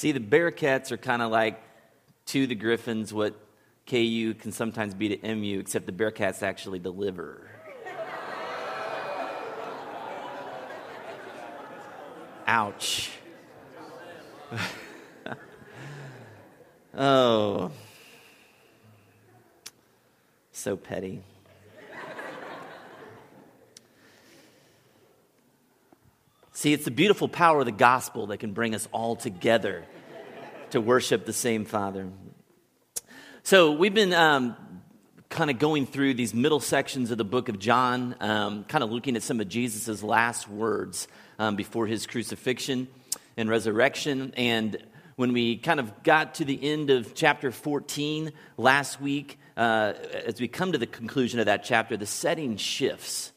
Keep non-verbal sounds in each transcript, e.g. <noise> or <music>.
See, the Bearcats are kind of like to the Griffons what KU can sometimes be to MU, except the Bearcats actually deliver. Ouch. <laughs> oh. So petty. See, it's the beautiful power of the gospel that can bring us all together to worship the same Father. So, we've been um, kind of going through these middle sections of the book of John, um, kind of looking at some of Jesus' last words um, before his crucifixion and resurrection. And when we kind of got to the end of chapter 14 last week, uh, as we come to the conclusion of that chapter, the setting shifts.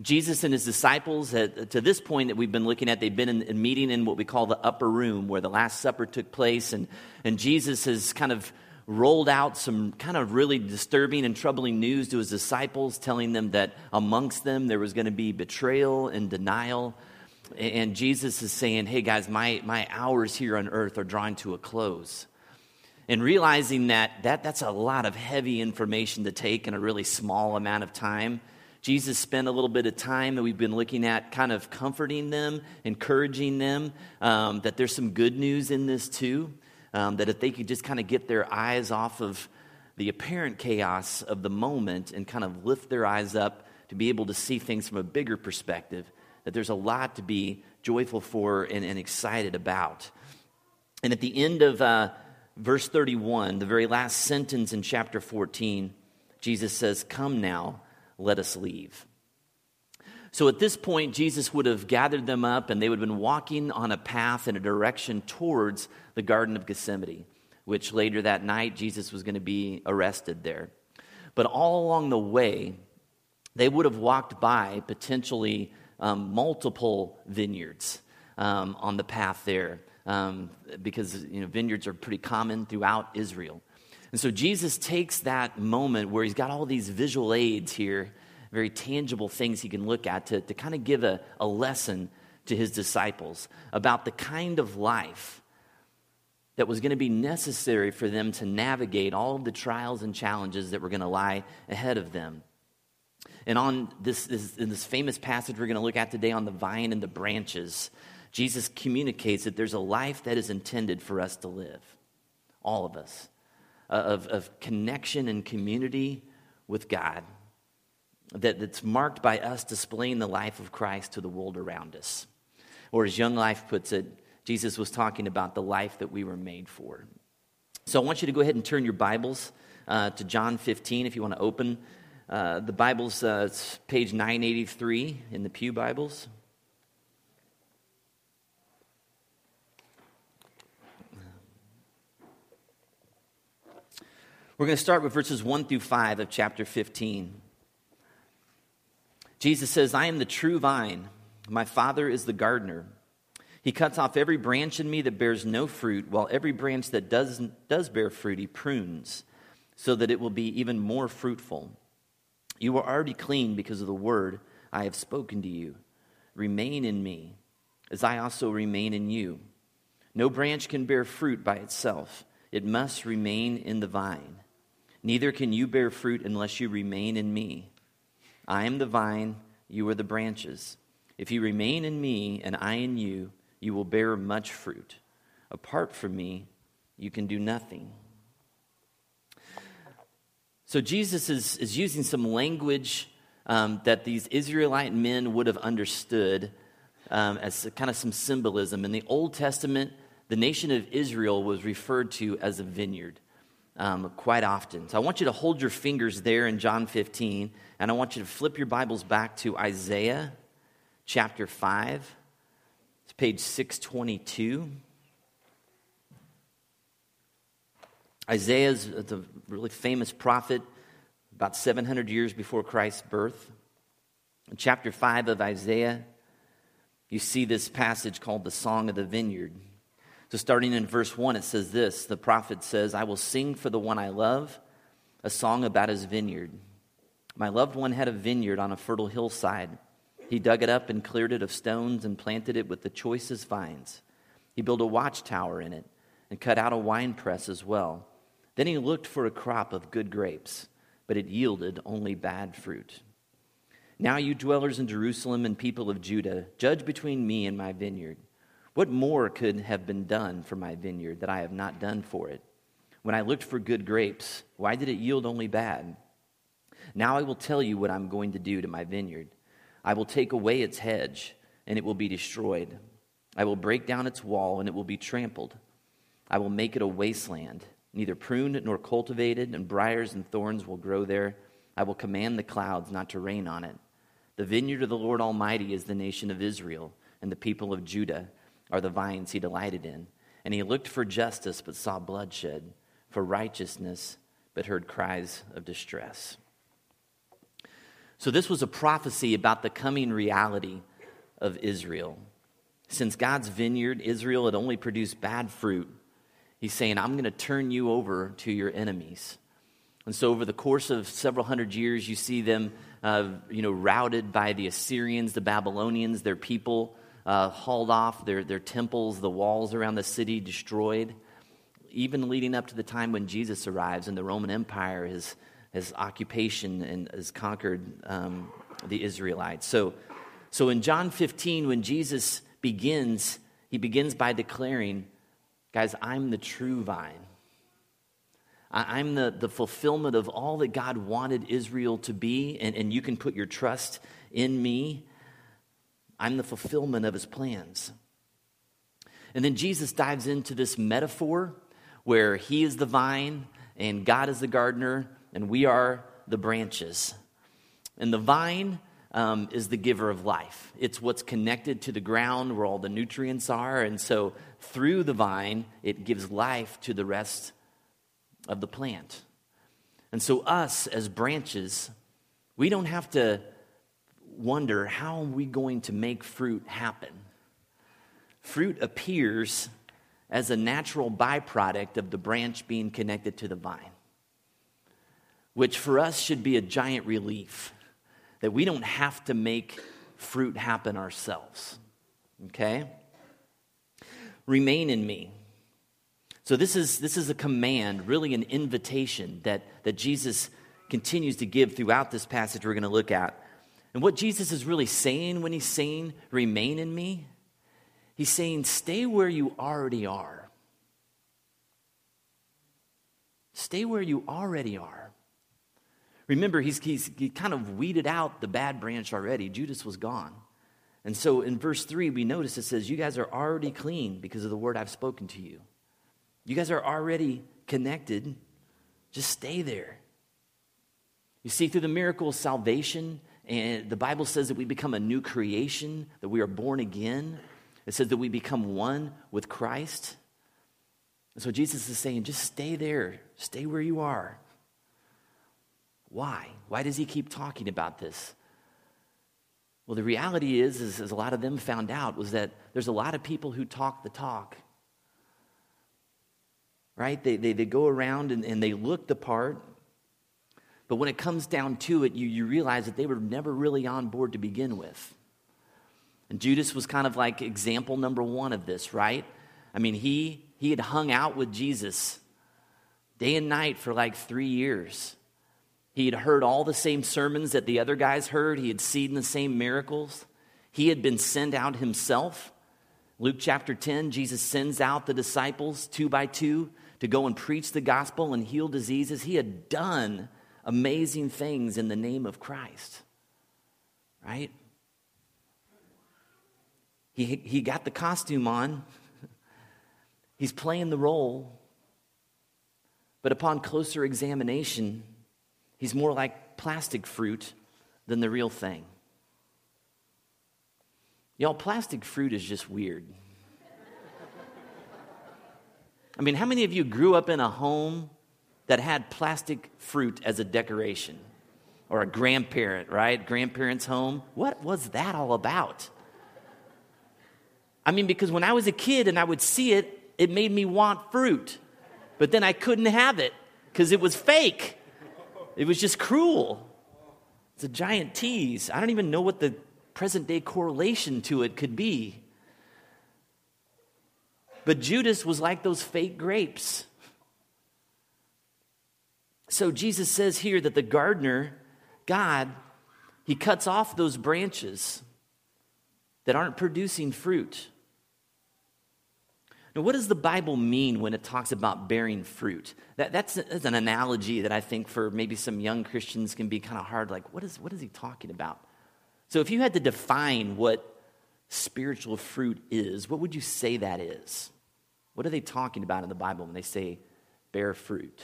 Jesus and his disciples, at, to this point that we've been looking at, they've been in a meeting in what we call the upper room where the Last Supper took place. And, and Jesus has kind of rolled out some kind of really disturbing and troubling news to his disciples, telling them that amongst them there was going to be betrayal and denial. And Jesus is saying, Hey guys, my, my hours here on earth are drawing to a close. And realizing that, that that's a lot of heavy information to take in a really small amount of time Jesus spent a little bit of time that we've been looking at, kind of comforting them, encouraging them um, that there's some good news in this too. Um, that if they could just kind of get their eyes off of the apparent chaos of the moment and kind of lift their eyes up to be able to see things from a bigger perspective, that there's a lot to be joyful for and, and excited about. And at the end of uh, verse 31, the very last sentence in chapter 14, Jesus says, Come now let us leave. So at this point, Jesus would have gathered them up and they would have been walking on a path in a direction towards the Garden of Gethsemane, which later that night Jesus was going to be arrested there. But all along the way, they would have walked by potentially um, multiple vineyards um, on the path there um, because you know, vineyards are pretty common throughout Israel. And so Jesus takes that moment where he's got all these visual aids here, very tangible things he can look at to, to kind of give a, a lesson to his disciples about the kind of life that was going to be necessary for them to navigate all of the trials and challenges that were going to lie ahead of them. And on this, this, in this famous passage we're going to look at today on the vine and the branches, Jesus communicates that there's a life that is intended for us to live, all of us. Uh, of, of connection and community with God that, that's marked by us displaying the life of Christ to the world around us. Or as Young Life puts it, Jesus was talking about the life that we were made for. So I want you to go ahead and turn your Bibles uh, to John 15 if you want to open. Uh, the Bible's uh, page 983 in the Pew Bibles. We're going to start with verses 1 through 5 of chapter 15. Jesus says, I am the true vine. My Father is the gardener. He cuts off every branch in me that bears no fruit, while every branch that does, does bear fruit, he prunes, so that it will be even more fruitful. You are already clean because of the word I have spoken to you. Remain in me, as I also remain in you. No branch can bear fruit by itself, it must remain in the vine. Neither can you bear fruit unless you remain in me. I am the vine, you are the branches. If you remain in me and I in you, you will bear much fruit. Apart from me, you can do nothing. So Jesus is, is using some language um, that these Israelite men would have understood um, as kind of some symbolism. In the Old Testament, the nation of Israel was referred to as a vineyard um, quite often. So I want you to hold your fingers there in John 15, and I want you to flip your Bibles back to Isaiah chapter 5. It's page 622. Isaiah is a really famous prophet about 700 years before Christ's birth. In chapter 5 of Isaiah, you see this passage called the Song of the Vineyard. So, starting in verse 1, it says this The prophet says, I will sing for the one I love a song about his vineyard. My loved one had a vineyard on a fertile hillside. He dug it up and cleared it of stones and planted it with the choicest vines. He built a watchtower in it, and cut out a winepress as well. Then he looked for a crop of good grapes, but it yielded only bad fruit. Now, you dwellers in Jerusalem and people of Judah, judge between me and my vineyard. What more could have been done for my vineyard that I have not done for it? When I looked for good grapes, why did it yield only bad? Now I will tell you what I'm going to do to my vineyard. I will take away its hedge, and it will be destroyed. I will break down its wall, and it will be trampled. I will make it a wasteland, neither pruned nor cultivated, and briars and thorns will grow there. I will command the clouds not to rain on it. The vineyard of the Lord Almighty is the nation of Israel, and the people of Judah are the vines he delighted in. And he looked for justice, but saw bloodshed, for righteousness, but heard cries of distress. So, this was a prophecy about the coming reality of Israel. Since God's vineyard, Israel, had only produced bad fruit, he's saying, I'm going to turn you over to your enemies. And so, over the course of several hundred years, you see them, uh, you know, routed by the Assyrians, the Babylonians, their people uh, hauled off, their, their temples, the walls around the city destroyed, even leading up to the time when Jesus arrives and the Roman Empire, his, his occupation, and has conquered um, the Israelites. So, so, in John 15, when Jesus begins, he begins by declaring, Guys, I'm the true vine. I'm the, the fulfillment of all that God wanted Israel to be, and, and you can put your trust in me. I'm the fulfillment of his plans. And then Jesus dives into this metaphor where he is the vine and God is the gardener and we are the branches. And the vine um, is the giver of life, it's what's connected to the ground where all the nutrients are. And so through the vine, it gives life to the rest of the plant. And so, us as branches, we don't have to wonder how are we going to make fruit happen? Fruit appears as a natural byproduct of the branch being connected to the vine, which for us should be a giant relief that we don't have to make fruit happen ourselves. Okay? Remain in me. So, this is, this is a command, really an invitation that, that Jesus continues to give throughout this passage we're going to look at. And what Jesus is really saying when he's saying, remain in me, he's saying, stay where you already are. Stay where you already are. Remember, he's, he's he kind of weeded out the bad branch already. Judas was gone. And so in verse 3, we notice it says, You guys are already clean because of the word I've spoken to you. You guys are already connected. Just stay there. You see, through the miracle of salvation, and the Bible says that we become a new creation, that we are born again. It says that we become one with Christ. And so Jesus is saying, just stay there, stay where you are. Why? Why does he keep talking about this? Well, the reality is, is, as a lot of them found out, was that there's a lot of people who talk the talk right? They, they, they go around and, and they look the part. But when it comes down to it, you, you realize that they were never really on board to begin with. And Judas was kind of like example number one of this, right? I mean, he, he had hung out with Jesus day and night for like three years. He had heard all the same sermons that the other guys heard, he had seen the same miracles. He had been sent out himself. Luke chapter 10, Jesus sends out the disciples two by two to go and preach the gospel and heal diseases. He had done amazing things in the name of Christ, right? He, he got the costume on, <laughs> he's playing the role, but upon closer examination, he's more like plastic fruit than the real thing. Y'all, plastic fruit is just weird. <laughs> I mean, how many of you grew up in a home that had plastic fruit as a decoration? Or a grandparent, right? Grandparents' home? What was that all about? I mean, because when I was a kid and I would see it, it made me want fruit. But then I couldn't have it because it was fake. It was just cruel. It's a giant tease. I don't even know what the present day correlation to it could be. But Judas was like those fake grapes. So Jesus says here that the gardener, God, he cuts off those branches that aren't producing fruit. Now, what does the Bible mean when it talks about bearing fruit? That, that's, that's an analogy that I think for maybe some young Christians can be kind of hard. Like, what is, what is he talking about? So, if you had to define what spiritual fruit is, what would you say that is? What are they talking about in the Bible when they say bear fruit?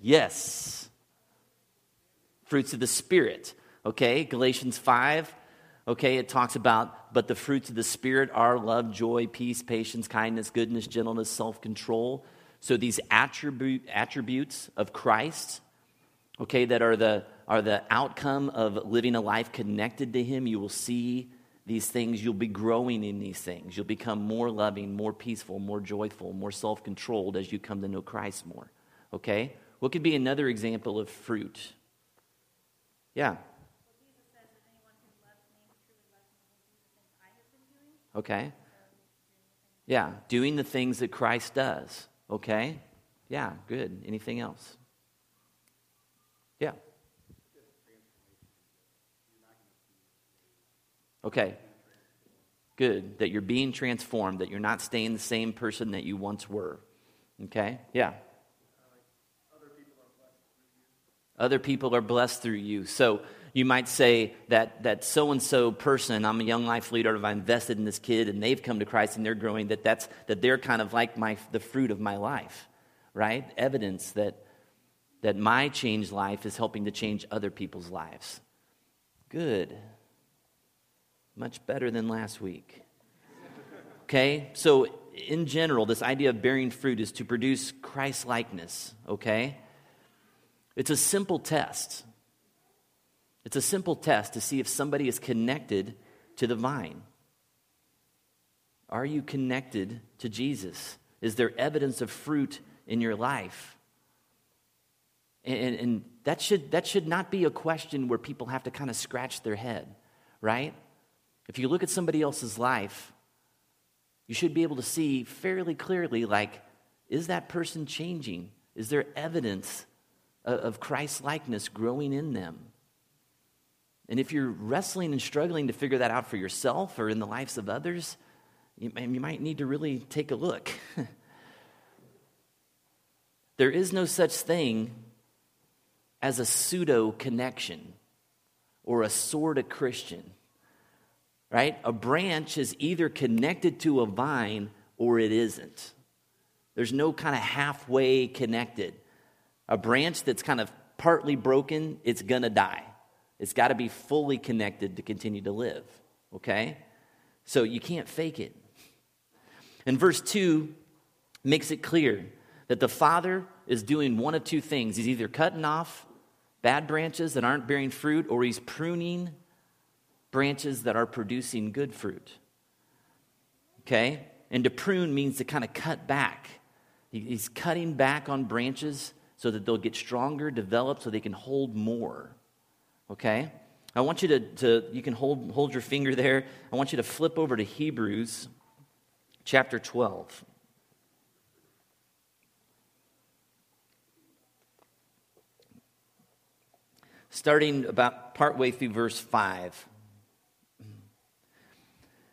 Yes. Fruits of the Spirit. Okay, Galatians 5. Okay, it talks about, but the fruits of the Spirit are love, joy, peace, patience, kindness, goodness, gentleness, self control. So these attribute, attributes of Christ, okay, that are the, are the outcome of living a life connected to Him, you will see these things. You'll be growing in these things. You'll become more loving, more peaceful, more joyful, more self controlled as you come to know Christ more. Okay? What could be another example of fruit? Yeah. Okay. Yeah, doing the things that Christ does. Okay. Yeah, good. Anything else? Yeah. Okay. Good. That you're being transformed, that you're not staying the same person that you once were. Okay? Yeah. Other people are blessed through you. So you might say that that so and so person, I'm a young life leader, I've invested in this kid and they've come to Christ and they're growing, that that's that they're kind of like my the fruit of my life, right? Evidence that that my changed life is helping to change other people's lives. Good. Much better than last week. Okay? So in general, this idea of bearing fruit is to produce Christ likeness, okay? It's a simple test. It's a simple test to see if somebody is connected to the vine. Are you connected to Jesus? Is there evidence of fruit in your life? And, and, that, should, that should not be a question where people have to kind of scratch their head, right? If you look at somebody else's life, you should be able to see fairly clearly like, is that person changing? Is there evidence of Christ likeness growing in them. And if you're wrestling and struggling to figure that out for yourself or in the lives of others, you, you might need to really take a look. <laughs> there is no such thing as a pseudo connection or a sort of Christian, right? A branch is either connected to a vine or it isn't. There's no kind of halfway connected. A branch that's kind of partly broken, it's going to die. It's got to be fully connected to continue to live, okay? So you can't fake it. And verse 2 makes it clear that the Father is doing one of two things. He's either cutting off bad branches that aren't bearing fruit, or he's pruning branches that are producing good fruit. Okay? And to prune means to kind of cut back. He's cutting back on branches so that they'll get stronger, develop, so they can hold more. Okay? I want you to, to you can hold, hold your finger there. I want you to flip over to Hebrews chapter 12. Starting about partway through verse 5.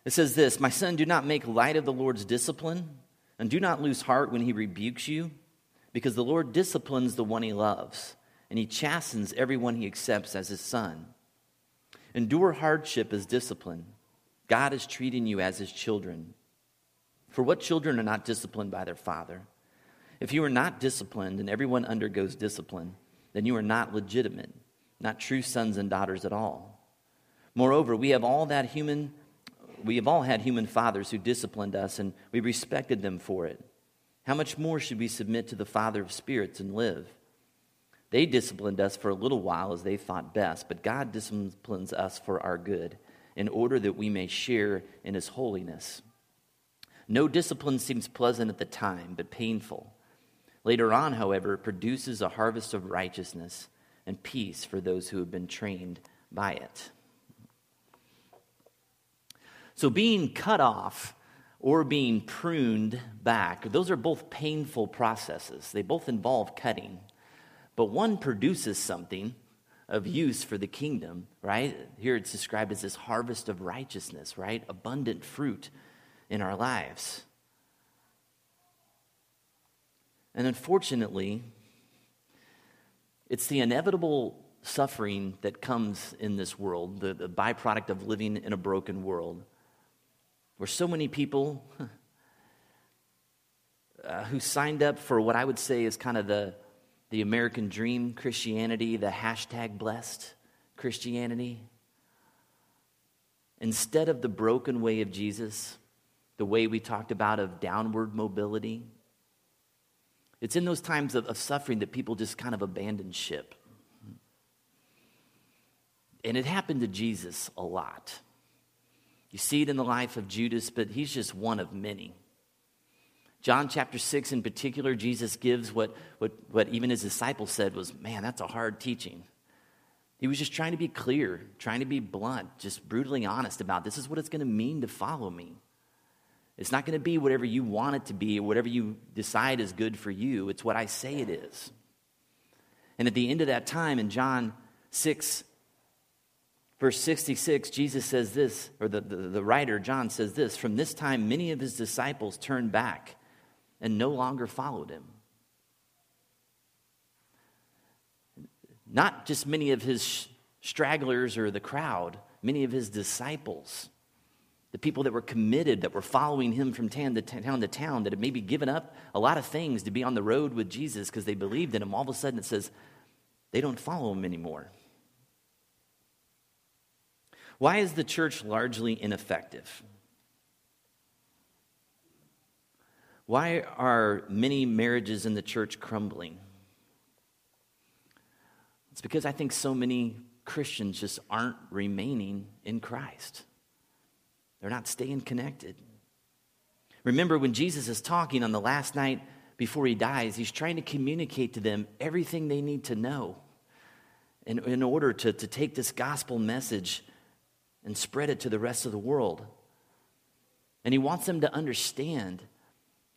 It says this My son, do not make light of the Lord's discipline, and do not lose heart when he rebukes you because the Lord disciplines the one he loves, and he chastens everyone he accepts as his son. Endure hardship as discipline. God is treating you as his children. For what children are not disciplined by their father? If you are not disciplined, and everyone undergoes discipline, then you are not legitimate, not true sons and daughters at all. Moreover, we have all that human we have all had human fathers who disciplined us and we respected them for it. How much more should we submit to the Father of spirits and live? They disciplined us for a little while as they thought best, but God disciplines us for our good, in order that we may share in His holiness. No discipline seems pleasant at the time, but painful. Later on, however, it produces a harvest of righteousness and peace for those who have been trained by it. So, being cut off or being pruned back, those are both painful processes. They both involve cutting. But one produces something of use for the kingdom, right? Here it's described as this harvest of righteousness, right? Abundant fruit in our lives. And unfortunately, it's the inevitable suffering that comes in this world, the, the byproduct of living in a broken world, where so many people uh, who signed up for what I would say is kind of the, the American dream Christianity, the hashtag blessed Christianity, instead of the broken way of Jesus, the way we talked about of downward mobility, it's in those times of, of suffering that people just kind of abandon ship. And it happened to Jesus a lot. You see it in the life of Judas, but he's just one of many. John chapter 6 in particular, Jesus gives what, what, what even his disciples said was, man, that's a hard teaching. He was just trying to be clear, trying to be blunt, just brutally honest about this is what it's going to mean to follow me. It's not going to be whatever you want it to be or whatever you decide is good for you. It's what I say it is. And at the end of that time, in John 6, verse 66, Jesus says this, or the, the, the writer, John, says this From this time, many of his disciples turned back and no longer followed him. Not just many of his stragglers or the crowd, many of his disciples the people that were committed, that were following him from town to town to town, that had maybe given up a lot of things to be on the road with Jesus because they believed in him, all of a sudden it says they don't follow him anymore. Why is the church largely ineffective? Why are many marriages in the church crumbling? It's because I think so many Christians just aren't remaining in Christ. They're not staying connected. Remember, when Jesus is talking on the last night before he dies, he's trying to communicate to them everything they need to know in, in order to, to take this gospel message and spread it to the rest of the world. And he wants them to understand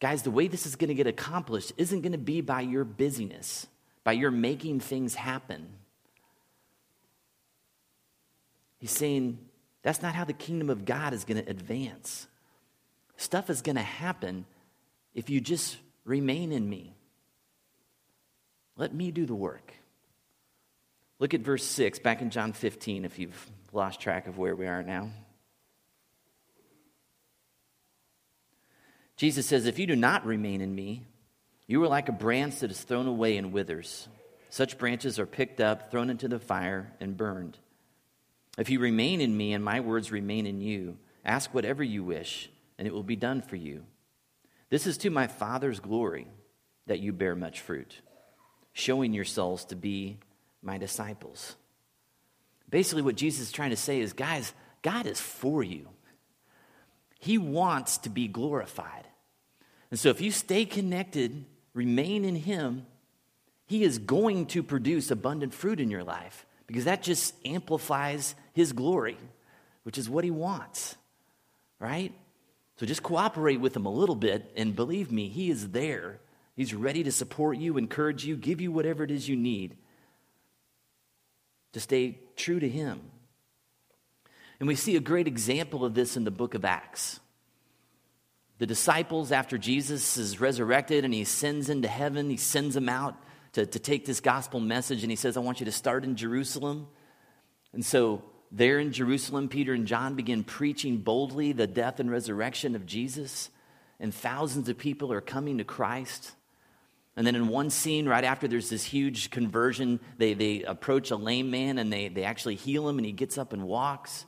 guys, the way this is going to get accomplished isn't going to be by your busyness, by your making things happen. He's saying, that's not how the kingdom of God is going to advance. Stuff is going to happen if you just remain in me. Let me do the work. Look at verse 6, back in John 15, if you've lost track of where we are now. Jesus says, If you do not remain in me, you are like a branch that is thrown away and withers. Such branches are picked up, thrown into the fire, and burned. If you remain in me and my words remain in you, ask whatever you wish, and it will be done for you. This is to my Father's glory that you bear much fruit, showing yourselves to be my disciples. Basically, what Jesus is trying to say is guys, God is for you. He wants to be glorified. And so, if you stay connected, remain in Him, He is going to produce abundant fruit in your life because that just amplifies his glory, which is what he wants, right? So just cooperate with him a little bit, and believe me, he is there. He's ready to support you, encourage you, give you whatever it is you need to stay true to him. And we see a great example of this in the book of Acts. The disciples, after Jesus is resurrected and he sends into heaven, he sends them out to, to take this gospel message and he says, I want you to start in Jerusalem. And so, there in Jerusalem, Peter and John begin preaching boldly the death and resurrection of Jesus, and thousands of people are coming to Christ. And then in one scene, right after there's this huge conversion, they, they approach a lame man and they, they actually heal him, and he gets up and walks.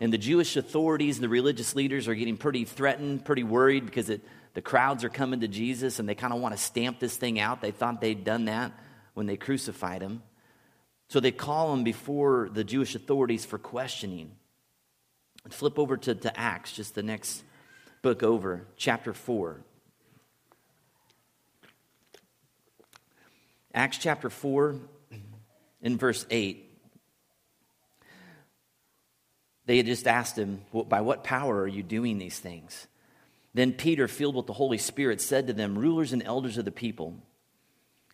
And the Jewish authorities and the religious leaders are getting pretty threatened, pretty worried because it the crowds are coming to Jesus and they kind of want to stamp this thing out. They thought they'd done that when they crucified him. So they call him before the Jewish authorities for questioning. Flip over to, to Acts, just the next book over, chapter 4. Acts chapter 4, in verse 8, they had just asked him, By what power are you doing these things? Then Peter, filled with the Holy Spirit, said to them, Rulers and elders of the people,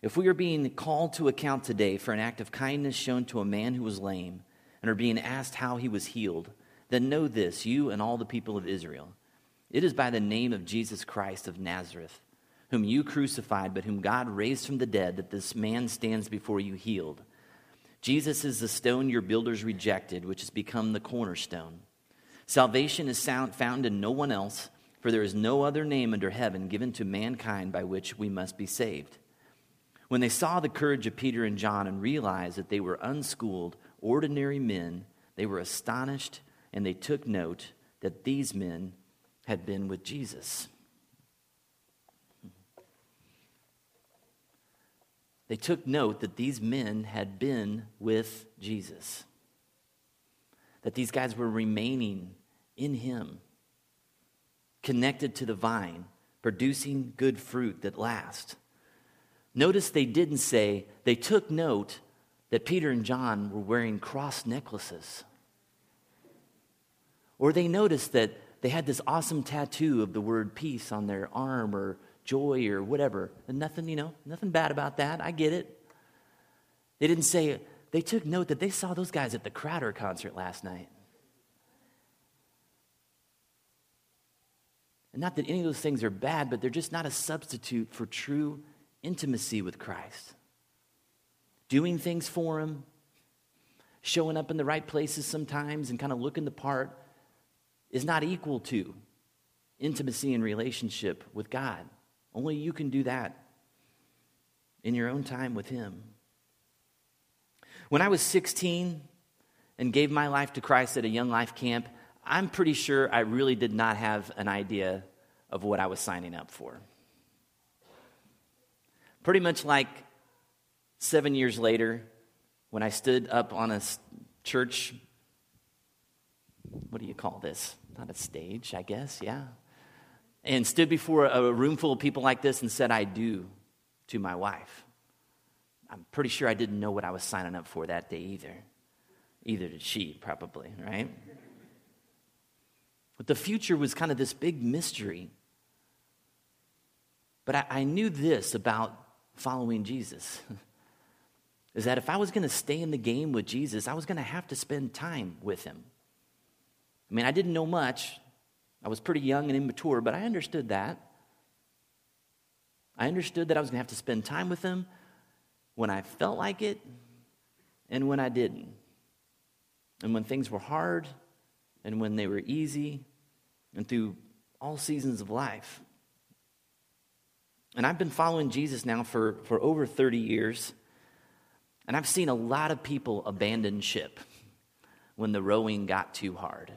if we are being called to account today for an act of kindness shown to a man who was lame, and are being asked how he was healed, then know this, you and all the people of Israel. It is by the name of Jesus Christ of Nazareth, whom you crucified, but whom God raised from the dead, that this man stands before you healed. Jesus is the stone your builders rejected, which has become the cornerstone. Salvation is found in no one else, for there is no other name under heaven given to mankind by which we must be saved. When they saw the courage of Peter and John and realized that they were unschooled, ordinary men, they were astonished and they took note that these men had been with Jesus. They took note that these men had been with Jesus, that these guys were remaining in Him, connected to the vine, producing good fruit that lasts. Notice they didn't say, they took note that Peter and John were wearing cross necklaces. Or they noticed that they had this awesome tattoo of the word peace on their arm or joy or whatever. And nothing, you know, nothing bad about that. I get it. They didn't say, they took note that they saw those guys at the Crowder concert last night. And not that any of those things are bad, but they're just not a substitute for true intimacy with Christ. Doing things for Him, showing up in the right places sometimes and kind of looking the part is not equal to intimacy and relationship with God. Only you can do that in your own time with Him. When I was 16 and gave my life to Christ at a young life camp, I'm pretty sure I really did not have an idea of what I was signing up for. Pretty much like seven years later, when I stood up on a church, what do you call this? Not a stage, I guess, yeah. And stood before a room full of people like this and said, I do to my wife. I'm pretty sure I didn't know what I was signing up for that day either. Either did she, probably, right? But the future was kind of this big mystery. But I, I knew this about following Jesus <laughs> is that if I was going to stay in the game with Jesus, I was going to have to spend time with him. I mean, I didn't know much. I was pretty young and immature, but I understood that. I understood that I was going to have to spend time with them when I felt like it and when I didn't. And when things were hard and when they were easy and through all seasons of life. And I've been following Jesus now for, for over 30 years. And I've seen a lot of people abandon ship when the rowing got too hard.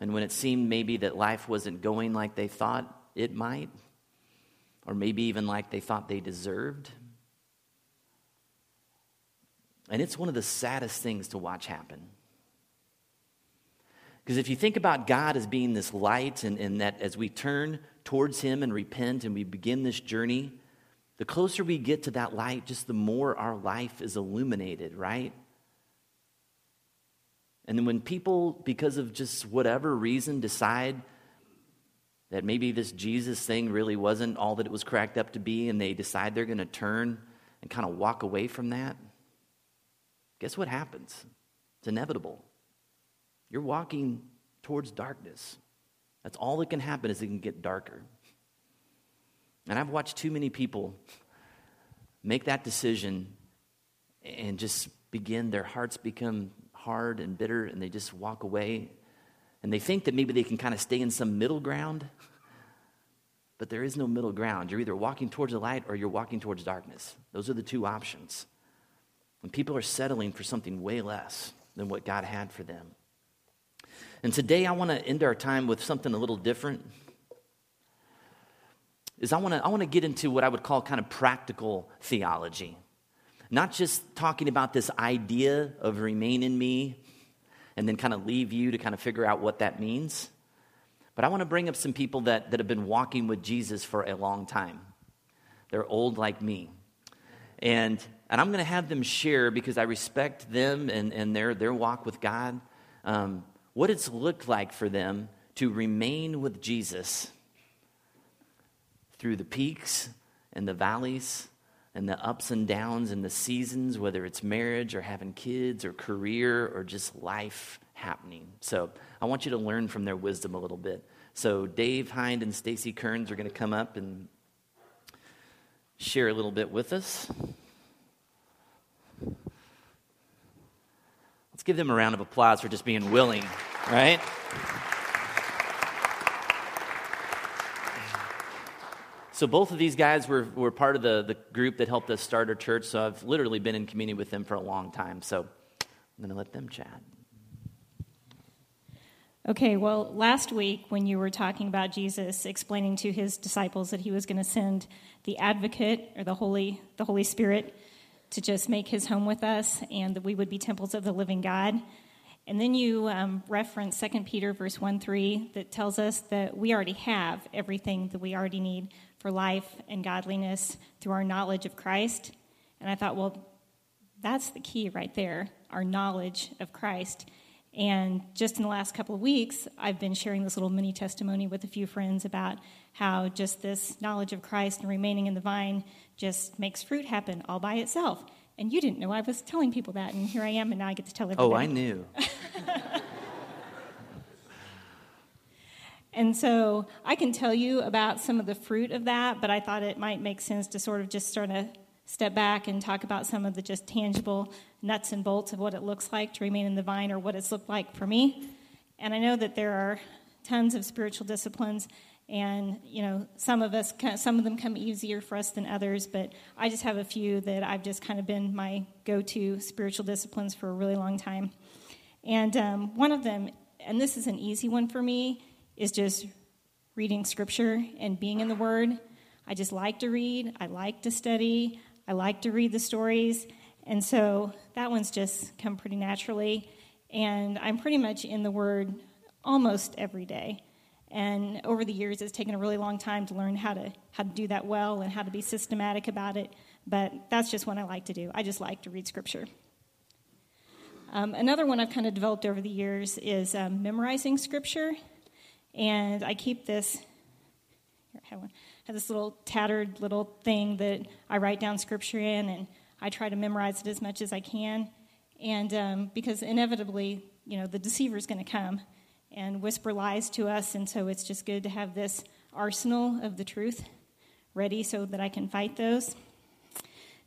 And when it seemed maybe that life wasn't going like they thought it might, or maybe even like they thought they deserved. And it's one of the saddest things to watch happen. Because if you think about God as being this light, and, and that as we turn towards Him and repent and we begin this journey, the closer we get to that light, just the more our life is illuminated, right? And then when people, because of just whatever reason, decide that maybe this Jesus thing really wasn't all that it was cracked up to be, and they decide they're going to turn and kind of walk away from that, guess what happens? It's inevitable. You're walking towards darkness. That's all that can happen is it can get darker. And I've watched too many people make that decision and just begin, their hearts become hard and bitter, and they just walk away. And they think that maybe they can kind of stay in some middle ground. But there is no middle ground. You're either walking towards the light or you're walking towards darkness. Those are the two options. And people are settling for something way less than what God had for them. And today I want to end our time with something a little different. Is I want to I want to get into what I would call kind of practical theology. Not just talking about this idea of remain in me and then kind of leave you to kind of figure out what that means. But I want to bring up some people that, that have been walking with Jesus for a long time. They're old like me. And and I'm going to have them share because I respect them and, and their, their walk with God, um, what it's looked like for them to remain with Jesus through the peaks and the valleys and the ups and downs and the seasons, whether it's marriage or having kids or career or just life happening. So I want you to learn from their wisdom a little bit. So Dave Hind and Stacy Kearns are going to come up and share a little bit with us. Let's give them a round of applause for just being willing, right? So both of these guys were, were part of the, the group that helped us start our church. So I've literally been in community with them for a long time. So I'm going to let them chat. Okay, well, last week when you were talking about Jesus explaining to his disciples that he was going to send the advocate or the Holy, the Holy Spirit to just make his home with us and that we would be temples of the living God. And then you um, reference 2 Peter verse 1 3 that tells us that we already have everything that we already need for life and godliness through our knowledge of Christ. And I thought, well, that's the key right there our knowledge of Christ. And just in the last couple of weeks, I've been sharing this little mini testimony with a few friends about how just this knowledge of Christ and remaining in the vine just makes fruit happen all by itself. And you didn't know I was telling people that, and here I am, and now I get to tell everybody. Oh, I knew. <laughs> And so I can tell you about some of the fruit of that, but I thought it might make sense to sort of just sort of step back and talk about some of the just tangible nuts and bolts of what it looks like to remain in the vine or what it's looked like for me. And I know that there are tons of spiritual disciplines and you know some of us some of them come easier for us than others but i just have a few that i've just kind of been my go-to spiritual disciplines for a really long time and um, one of them and this is an easy one for me is just reading scripture and being in the Word. I just like to read, I like to study, I like to read the stories. And so that one's just come pretty naturally. And I'm pretty much in the Word almost every day. And over the years, it's taken a really long time to learn how to, how to do that well and how to be systematic about it. But that's just what I like to do. I just like to read Scripture. Um, another one I've kind of developed over the years is um, memorizing Scripture. And I keep this, here, I have, one, I have this little tattered little thing that I write down scripture in, and I try to memorize it as much as I can. And um, because inevitably, you know, the deceiver is going to come and whisper lies to us, and so it's just good to have this arsenal of the truth ready so that I can fight those.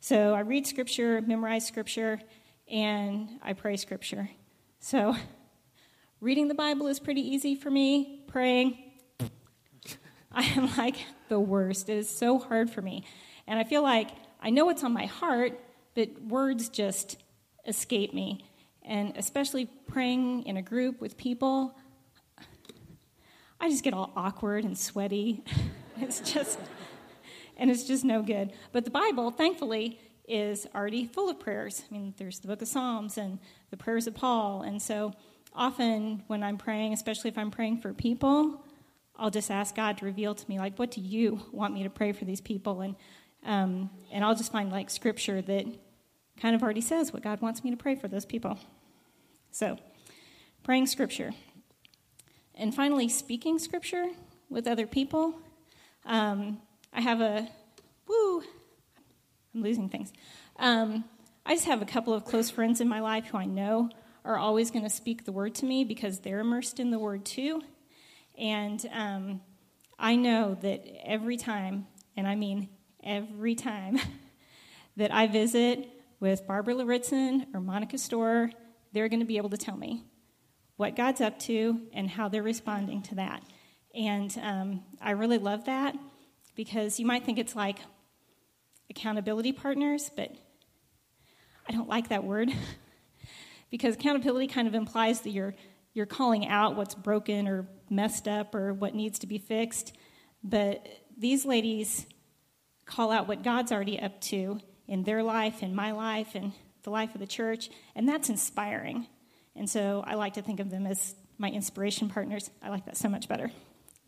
So I read scripture, memorize scripture, and I pray scripture. So <laughs> reading the Bible is pretty easy for me praying. I am like the worst. It is so hard for me. And I feel like I know what's on my heart, but words just escape me. And especially praying in a group with people, I just get all awkward and sweaty. <laughs> It's just, and it's just no good. But the Bible, thankfully, is already full of prayers. I mean, there's the book of Psalms and the prayers of Paul. And so often when I'm praying, especially if I'm praying for people, I'll just ask God to reveal to me, like, what do you want me to pray for these people? And, um, and I'll just find, like, scripture that kind of already says what God wants me to pray for those people. So, praying scripture. And finally, speaking scripture with other people. Um, I have a, woo, I'm losing things. Um, I just have a couple of close friends in my life who I know are always going to speak the word to me because they're immersed in the word too. And um, I know that every time, and I mean every time, <laughs> that I visit with Barbara Laritzen or Monica Storer, they're going to be able to tell me what God's up to and how they're responding to that. And um, I really love that because you might think it's like accountability partners, but I don't like that word. <laughs> because accountability kind of implies that you're you're calling out what's broken or messed up or what needs to be fixed. But these ladies call out what God's already up to in their life, in my life, and the life of the church, and that's inspiring. And so I like to think of them as my inspiration partners. I like that so much better.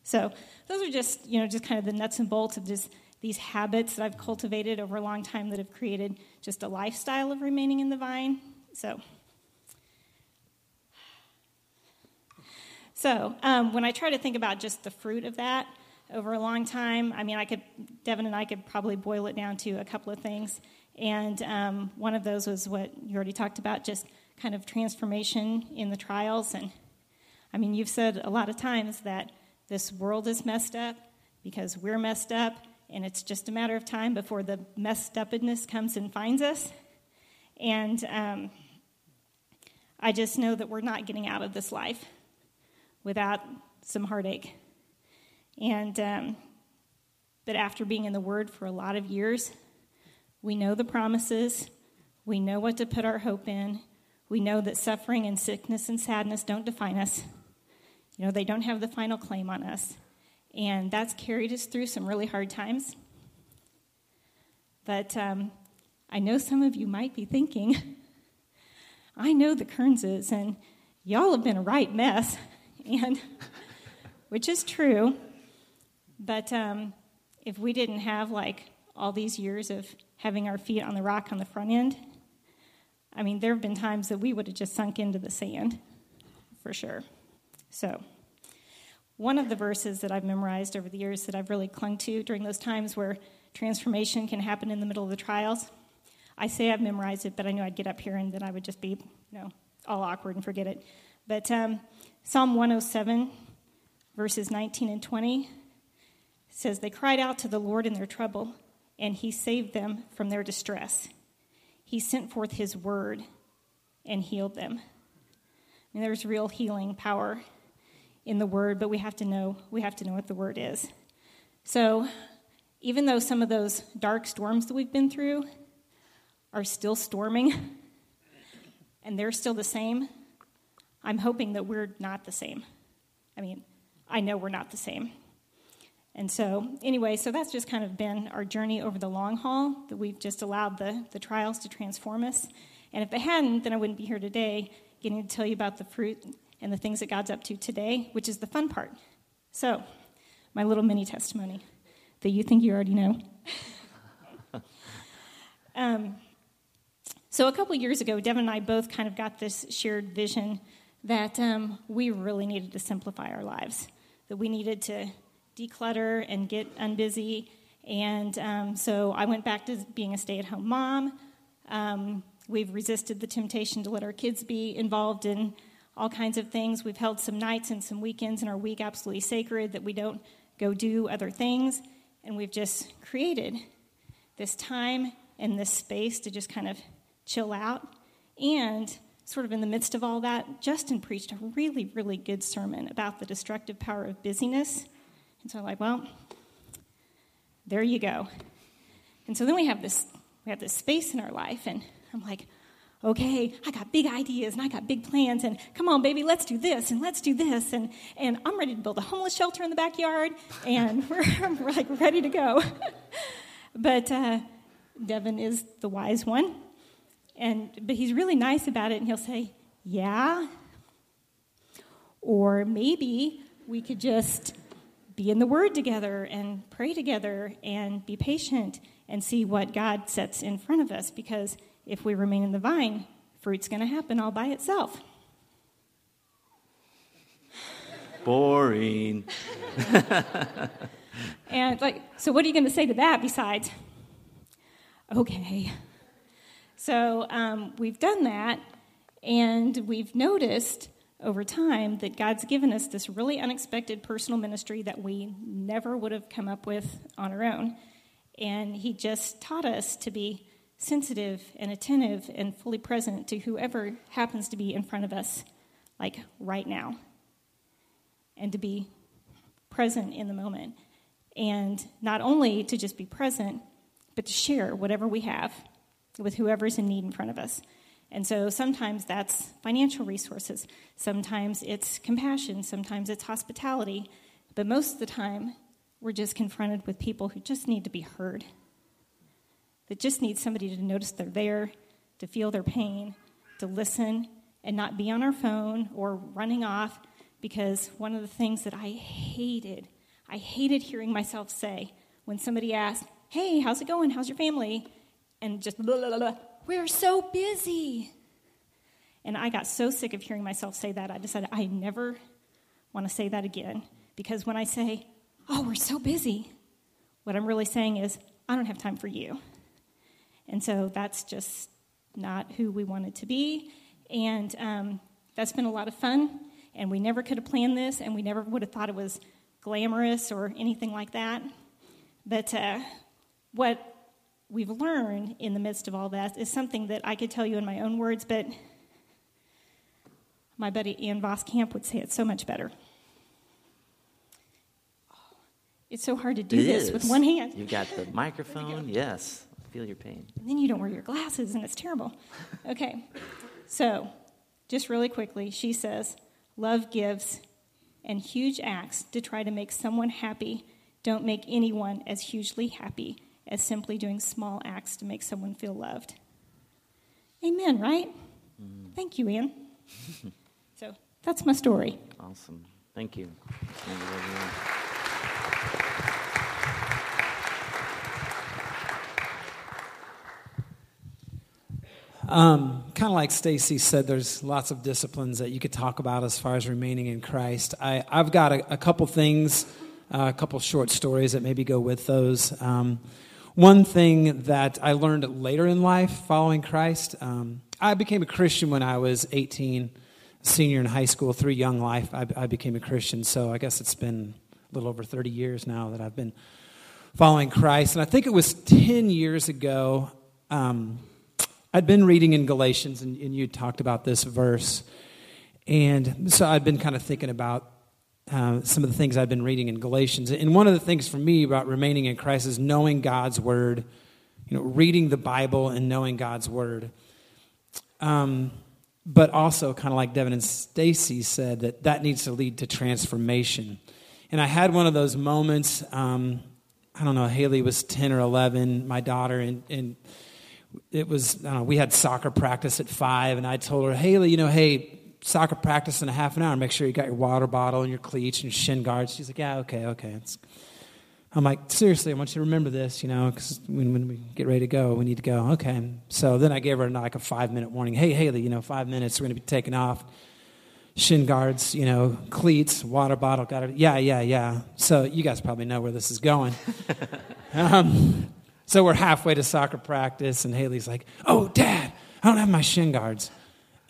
So those are just, you know, just kind of the nuts and bolts of just these habits that I've cultivated over a long time that have created just a lifestyle of remaining in the vine. So, so um, when I try to think about just the fruit of that over a long time, I mean, I could Devin and I could probably boil it down to a couple of things, and um, one of those was what you already talked about, just kind of transformation in the trials. And I mean, you've said a lot of times that this world is messed up because we're messed up, and it's just a matter of time before the messed upness comes and finds us. And um, I just know that we're not getting out of this life without some heartache. And um, but after being in the Word for a lot of years, we know the promises, we know what to put our hope in, we know that suffering and sickness and sadness don't define us. You know, they don't have the final claim on us. And that's carried us through some really hard times. But um, I know some of you might be thinking, <laughs> I know the Kearnses, and y'all have been a right mess, <laughs> and which is true. But um, if we didn't have like all these years of having our feet on the rock on the front end, I mean, there have been times that we would have just sunk into the sand, for sure. So, one of the verses that I've memorized over the years that I've really clung to during those times where transformation can happen in the middle of the trials. I say I've memorized it, but I knew I'd get up here and then I would just be, you know, all awkward and forget it. But um, Psalm 107, verses 19 and 20 says, They cried out to the Lord in their trouble, and he saved them from their distress. He sent forth his word and healed them. And there's real healing power in the word, but we have to know we have to know what the word is. So, even though some of those dark storms that we've been through are still storming and they're still the same, I'm hoping that we're not the same. I mean, I know we're not the same. And so, anyway, so that's just kind of been our journey over the long haul, that we've just allowed the, the trials to transform us. And if they hadn't, then I wouldn't be here today getting to tell you about the fruit and the things that God's up to today, which is the fun part. So, my little mini testimony that you think you already know. <laughs> um, so, a couple years ago, Devin and I both kind of got this shared vision that um, we really needed to simplify our lives, that we needed to declutter and get unbusy. And um, so I went back to being a stay at home mom. Um, we've resisted the temptation to let our kids be involved in all kinds of things. We've held some nights and some weekends in our week absolutely sacred that we don't go do other things. And we've just created this time and this space to just kind of chill out. And sort of in the midst of all that, Justin preached a really, really good sermon about the destructive power of busyness. And so I'm like, well, there you go. And so then we have this we have this space in our life, and I'm like, okay, I got big ideas and I got big plans, and come on, baby, let's do this and let's do this, and and I'm ready to build a homeless shelter in the backyard, and <laughs> we're, we're like ready to go. <laughs> but uh, Devin is the wise one, and but he's really nice about it, and he'll say, yeah, or maybe we could just be in the Word together and pray together and be patient and see what God sets in front of us because if we remain in the vine, fruit's going to happen all by itself. Boring. <laughs> and like, so what are you going to say to that besides, okay? So um, we've done that, and we've noticed over time that God's given us this really unexpected personal ministry that we never would have come up with on our own. And He just taught us to be sensitive and attentive and fully present to whoever happens to be in front of us, like right now, and to be present in the moment. And not only to just be present, but to share whatever we have with whoever's in need in front of us. And so sometimes that's financial resources, sometimes it's compassion, sometimes it's hospitality, but most of the time we're just confronted with people who just need to be heard, that just need somebody to notice they're there, to feel their pain, to listen, and not be on our phone or running off. Because one of the things that I hated, I hated hearing myself say when somebody asked, Hey, how's it going? How's your family? And just, blah, blah, blah, we're so busy. And I got so sick of hearing myself say that, I decided I never want to say that again. Because when I say, Oh, we're so busy, what I'm really saying is, I don't have time for you. And so that's just not who we wanted to be. And um, that's been a lot of fun. And we never could have planned this, and we never would have thought it was glamorous or anything like that. But uh, what we've learned in the midst of all that is something that I could tell you in my own words, but my buddy Ann Voskamp would say it so much better. Oh, it's so hard to do It this is. with one hand. You've got the <laughs> microphone. Yes. I feel your pain. And then you don't wear your glasses, and it's terrible. Okay, <laughs> so just really quickly, she says, Love gives, and huge acts to try to make someone happy don't make anyone as hugely happy as simply doing small acts to make someone feel loved. Amen, right? Thank you, Ann. <laughs> so that's my story. Awesome. Thank you. Stand over. Um, kind of like Stacy said, there's lots of disciplines that you could talk about as far as remaining in Christ. I, I've got a, a couple things, uh, a couple short stories that maybe go with those. Um, one thing that I learned later in life following Christ, um, I became a Christian when I was 18, senior in high school, through Young Life. I, I became a Christian, so I guess it's been a little over 30 years now that I've been following Christ. And I think it was 10 years ago. Um, I'd been reading in Galatians, and, and you talked about this verse. And so I'd been kind of thinking about uh, some of the things I've been reading in Galatians. And one of the things for me about remaining in Christ is knowing God's word, you know, reading the Bible and knowing God's word. Um, but also, kind of like Devin and Stacy said, that that needs to lead to transformation. And I had one of those moments. Um, I don't know. Haley was ten or eleven, my daughter, and, and it was, know, we had soccer practice at five, and I told her, Haley, you know, hey, soccer practice in a half an hour. Make sure you got your water bottle and your cleats and your shin guards. She's like, yeah, okay, okay. It's, I'm like, seriously, I want you to remember this, you know, because when, when we get ready to go, we need to go. Okay. So then I gave her like a five minute warning. Hey, Haley, you know, five minutes, we're going to be taking off. Shin guards, you know, cleats, water bottle, got it. Yeah, yeah, yeah. So you guys probably know where this is going. <laughs> um, so we're halfway to soccer practice, and Haley's like, "Oh, Dad, I don't have my shin guards."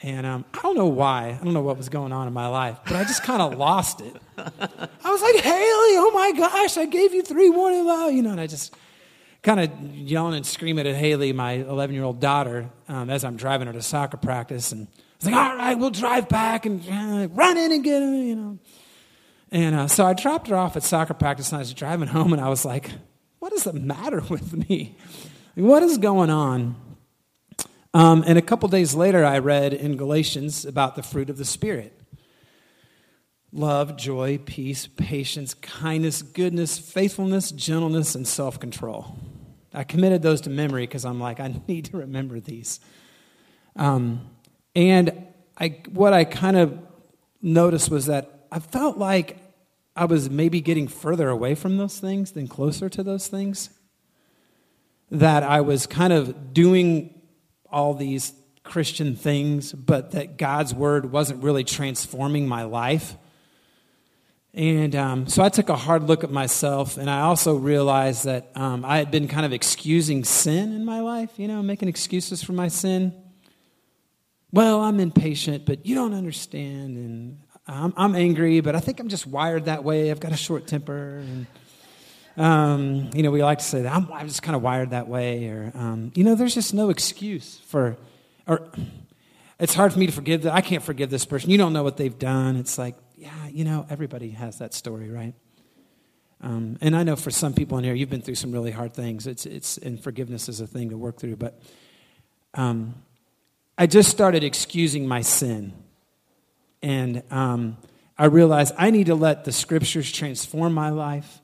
And um, I don't know why. I don't know what was going on in my life, but I just kind of lost it. I was like, Haley, oh my gosh, I gave you three warning, uh, you know, and I just kind of yelling and screaming at Haley, my 11 year old daughter, um, as I'm driving her to soccer practice. And I was like, all right, we'll drive back and uh, run in and get her, you know. And uh, so I dropped her off at soccer practice, and I was driving home, and I was like, what is the matter with me? What is going on? Um, and a couple days later, I read in Galatians about the fruit of the Spirit love, joy, peace, patience, kindness, goodness, faithfulness, gentleness, and self control. I committed those to memory because I'm like, I <laughs> need to remember these. Um, and I, what I kind of noticed was that I felt like I was maybe getting further away from those things than closer to those things. That I was kind of doing all these Christian things, but that God's word wasn't really transforming my life. And um, so I took a hard look at myself, and I also realized that um, I had been kind of excusing sin in my life, you know, making excuses for my sin. Well, I'm impatient, but you don't understand, and I'm, I'm angry, but I think I'm just wired that way. I've got a short temper, and um, you know, we like to say that I'm, I'm just kind of wired that way, or um, you know, there's just no excuse for, or it's hard for me to forgive that. I can't forgive this person. You don't know what they've done. It's like, yeah, you know, everybody has that story, right? Um, and I know for some people in here, you've been through some really hard things. It's, it's, and forgiveness is a thing to work through. But um, I just started excusing my sin. And um, I realized I need to let the scriptures transform my life.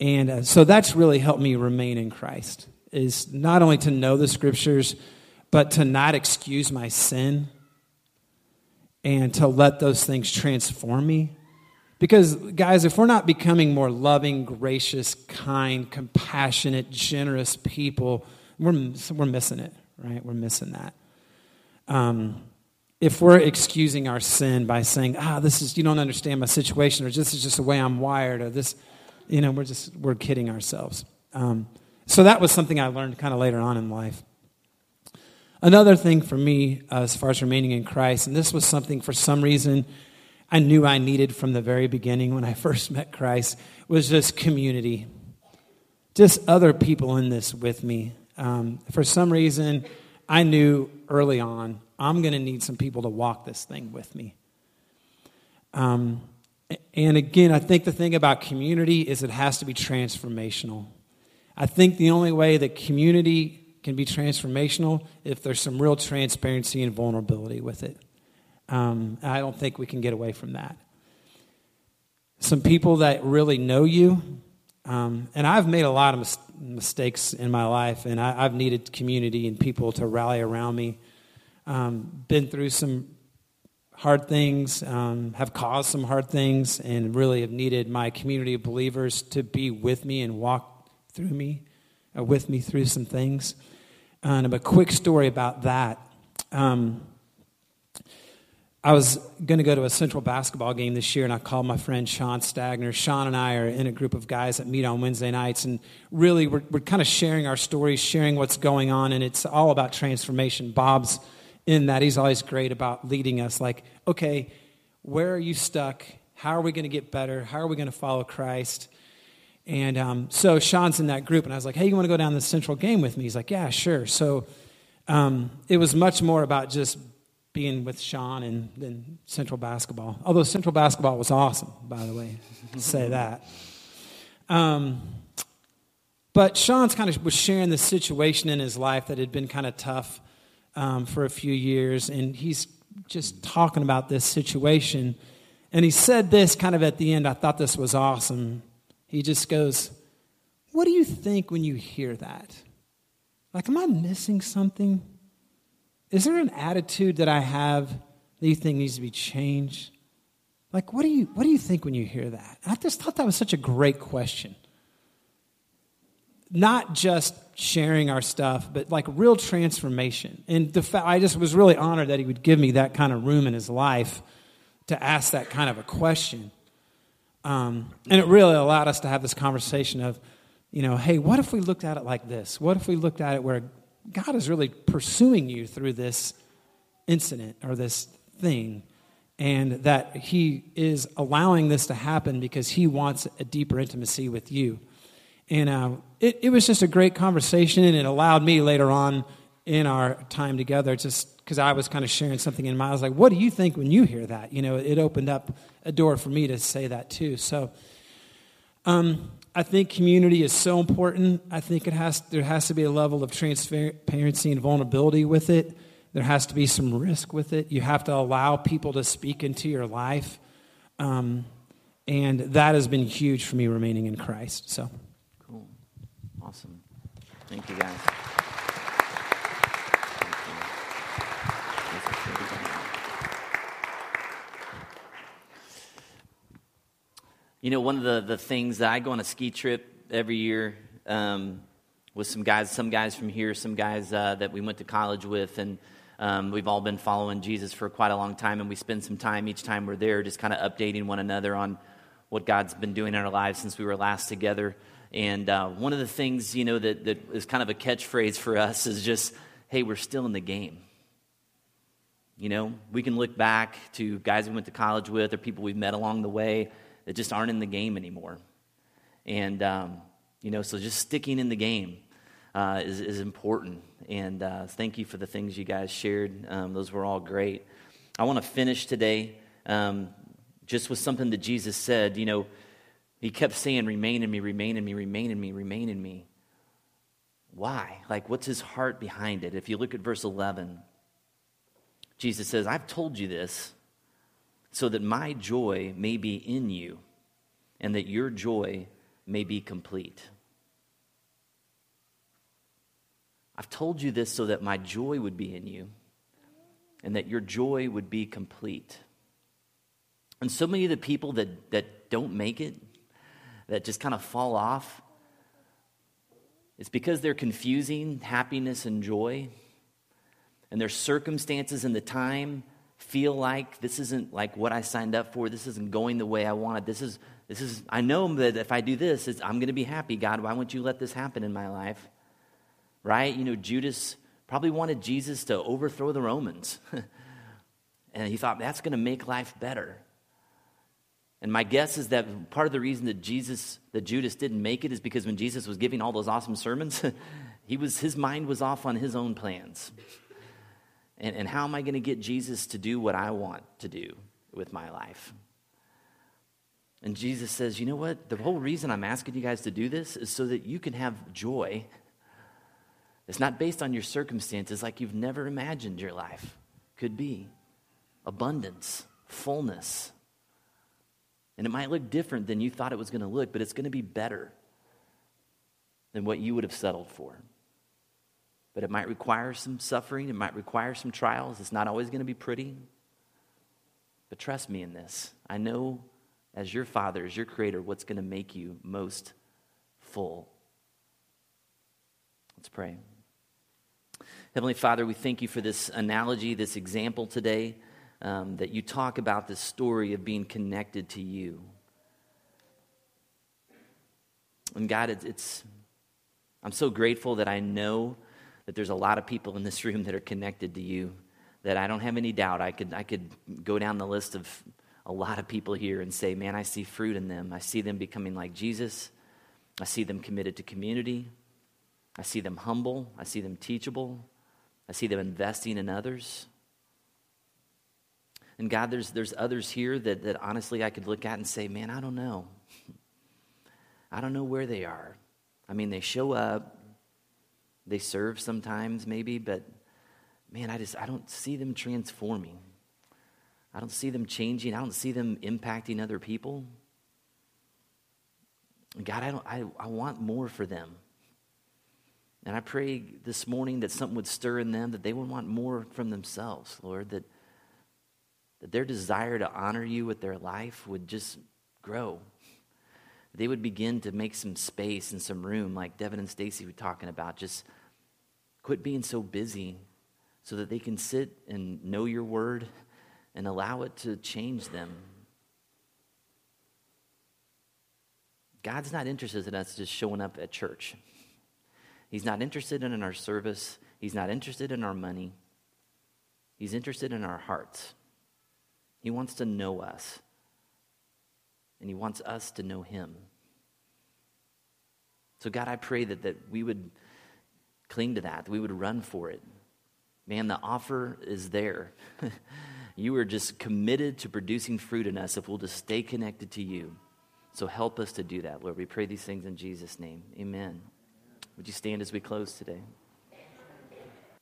And uh, so that's really helped me remain in Christ, is not only to know the scriptures, but to not excuse my sin and to let those things transform me Because, guys, if we're not becoming more loving, gracious, kind, compassionate, generous people, we're, we're missing it, right? We're missing that. Um, if we're excusing our sin by saying, ah, this is, you don't understand my situation, or this is just the way I'm wired, or this, you know, we're just, we're kidding ourselves. Um, so that was something I learned kind of later on in life. Another thing for me, uh, as far as remaining in Christ, and this was something for some reason I knew I needed from the very beginning when I <laughs> first met Christ, was just community. Just other people in this with me. Um, for some reason, I knew early on I'm going to need some people to walk this thing with me. Um, and again, I think the thing about community is it has to be transformational. I think the only way that community can be transformational if there's some real transparency and vulnerability with it. Um, I don't think we can get away from that. Some people that really know you, um, and I've made a lot of mis- mistakes in my life, and I, have needed community and people to rally around me. Um, been through some hard things, um, have caused some hard things, and really have needed my community of believers to be with me and walk through me, uh, with me through some things. And a quick story about that. Um, I was going to go to a central basketball game this year, and I called my friend Sean Stagner. Sean and I are in a group of guys that meet on Wednesday nights, and really we're, we're kind of sharing our stories, sharing what's going on, and it's all about transformation. Bob's in that. He's always great about leading us, like, okay, where are you stuck? How are we going to get better? How are we going to follow Christ? And um, so Sean's in that group, and I was like, hey, you want to go down the central game with me? He's like, yeah, sure. So um, it was much more about just being with Sean and then Central Basketball. Although Central Basketball was awesome, by the way, <laughs> say that. Um, but Sean's kind of was sharing the situation in his life that had been kind of tough um, for a few years, and he's just talking about this situation. And he said this kind of at the end. I thought this was awesome. He just goes, What do you think when you hear that? Like, am I missing something? Is there an attitude that I have that you think needs to be changed? Like, what do you, what do you think when you hear that? I just thought that was such a great question. Not just sharing our stuff, but like real transformation. And the fa- I just was really honored that he would give me that kind of room in his life to ask that kind of a question. Um, and it really allowed us to have this conversation of, you know, hey, what if we looked at it like this? What if we looked at it where God is really pursuing you through this incident or this thing, and that He is allowing this to happen because He wants a deeper intimacy with you. And uh, it, it was just a great conversation, and it allowed me later on in our time together, just because I was kind of sharing something in my, I was like, "What do you think when you hear that?" You know, it opened up a door for me to say that too. So, um, I think community is so important. I think it has, there has to be a level of transparency and vulnerability with it. There has to be some risk with it. You have to allow people to speak into your life. Um, and that has been huge for me remaining in Christ. So. Awesome. Thank you, guys. You know, one of the, the things that I go on a ski trip every year um, with some guys, some guys from here, some guys uh, that we went to college with, and um, we've all been following Jesus for quite a long time, and we spend some time each time we're there just kind of updating one another on what God's been doing in our lives since we were last together. And uh, one of the things, you know, that, that is kind of a catchphrase for us is just, hey, we're still in the game. You know, we can look back to guys we went to college with or people we've met along the way that just aren't in the game anymore. And, um, you know, so just sticking in the game uh, is, is important. And uh, thank you for the things you guys shared. Um, those were all great. I want to finish today um, just with something that Jesus said. You know, he kept saying, Remain in me, remain in me, remain in me, remain in me. Why? Like, what's his heart behind it? If you look at verse 11, Jesus says, I've told you this so that my joy may be in you and that your joy may be complete. I've told you this so that my joy would be in you and that your joy would be complete. And so many of the people that, that don't make it, that just kind of fall off, it's because they're confusing happiness and joy. And their circumstances and the time feel like this isn't like what I signed up for. This isn't going the way I wanted. This is, this is I know that if I do this, I'm going to be happy. God, why won't you let this happen in my life? Right? You know, Judas probably wanted Jesus to overthrow the Romans. <laughs> and he thought that's going to make life better. And my guess is that part of the reason that Jesus, that Judas didn't make it is because when Jesus was giving all those awesome sermons, <laughs> he was, his mind was off on his own plans. And, and how am I going to get Jesus to do what I want to do with my life? And Jesus says, you know what? The whole reason I'm asking you guys to do this is so that you can have joy. It's not based on your circumstances like you've never imagined your life could be abundance, fullness, and it might look different than you thought it was going to look, but it's going to be better than what you would have settled for. But it might require some suffering, it might require some trials. It's not always going to be pretty. But trust me in this. I know as your father, as your creator, what's going to make you most full. Let's pray. Heavenly Father, we thank you for this analogy, this example today um, that you talk about this story of being connected to you. And God, it's, it's, I'm so grateful that I know that there's a lot of people in this <laughs> room that are connected to you. That I don't have any doubt. I could, I could go down the list of a lot of people here and say, man, I see fruit in them. I see them becoming like Jesus. I see them committed to community. I see them humble. I see them teachable. I see them investing in others. And God, there's, there's others here that, that honestly I could look at and say, man, I don't know. I don't know where they are. I mean, they show up, they serve sometimes maybe, but man, I just, I don't see them transforming. I don't see them changing. I don't see them impacting other people. God, I, don't, I, I want more for them. And I pray this morning that something would stir in them, that they would want more from themselves, Lord, that that their desire to honor you with their life would just grow. They would begin to make some space and some room, like Devin and Stacy were talking about. Just quit being so busy so that they can sit and know your word and allow it to change them. God's not interested in us just showing up at church. He's not interested in our service. He's not interested in our money. He's interested in our hearts. He wants to know us, and He wants us to know Him. So, God, I pray that, that we would cling to that, that we would run for it. Man, the offer is there. <laughs> you are just committed to producing fruit in us if we'll just stay connected to you. So help us to do that, Lord. We pray these things in Jesus' name. Amen. Would you stand as we close today?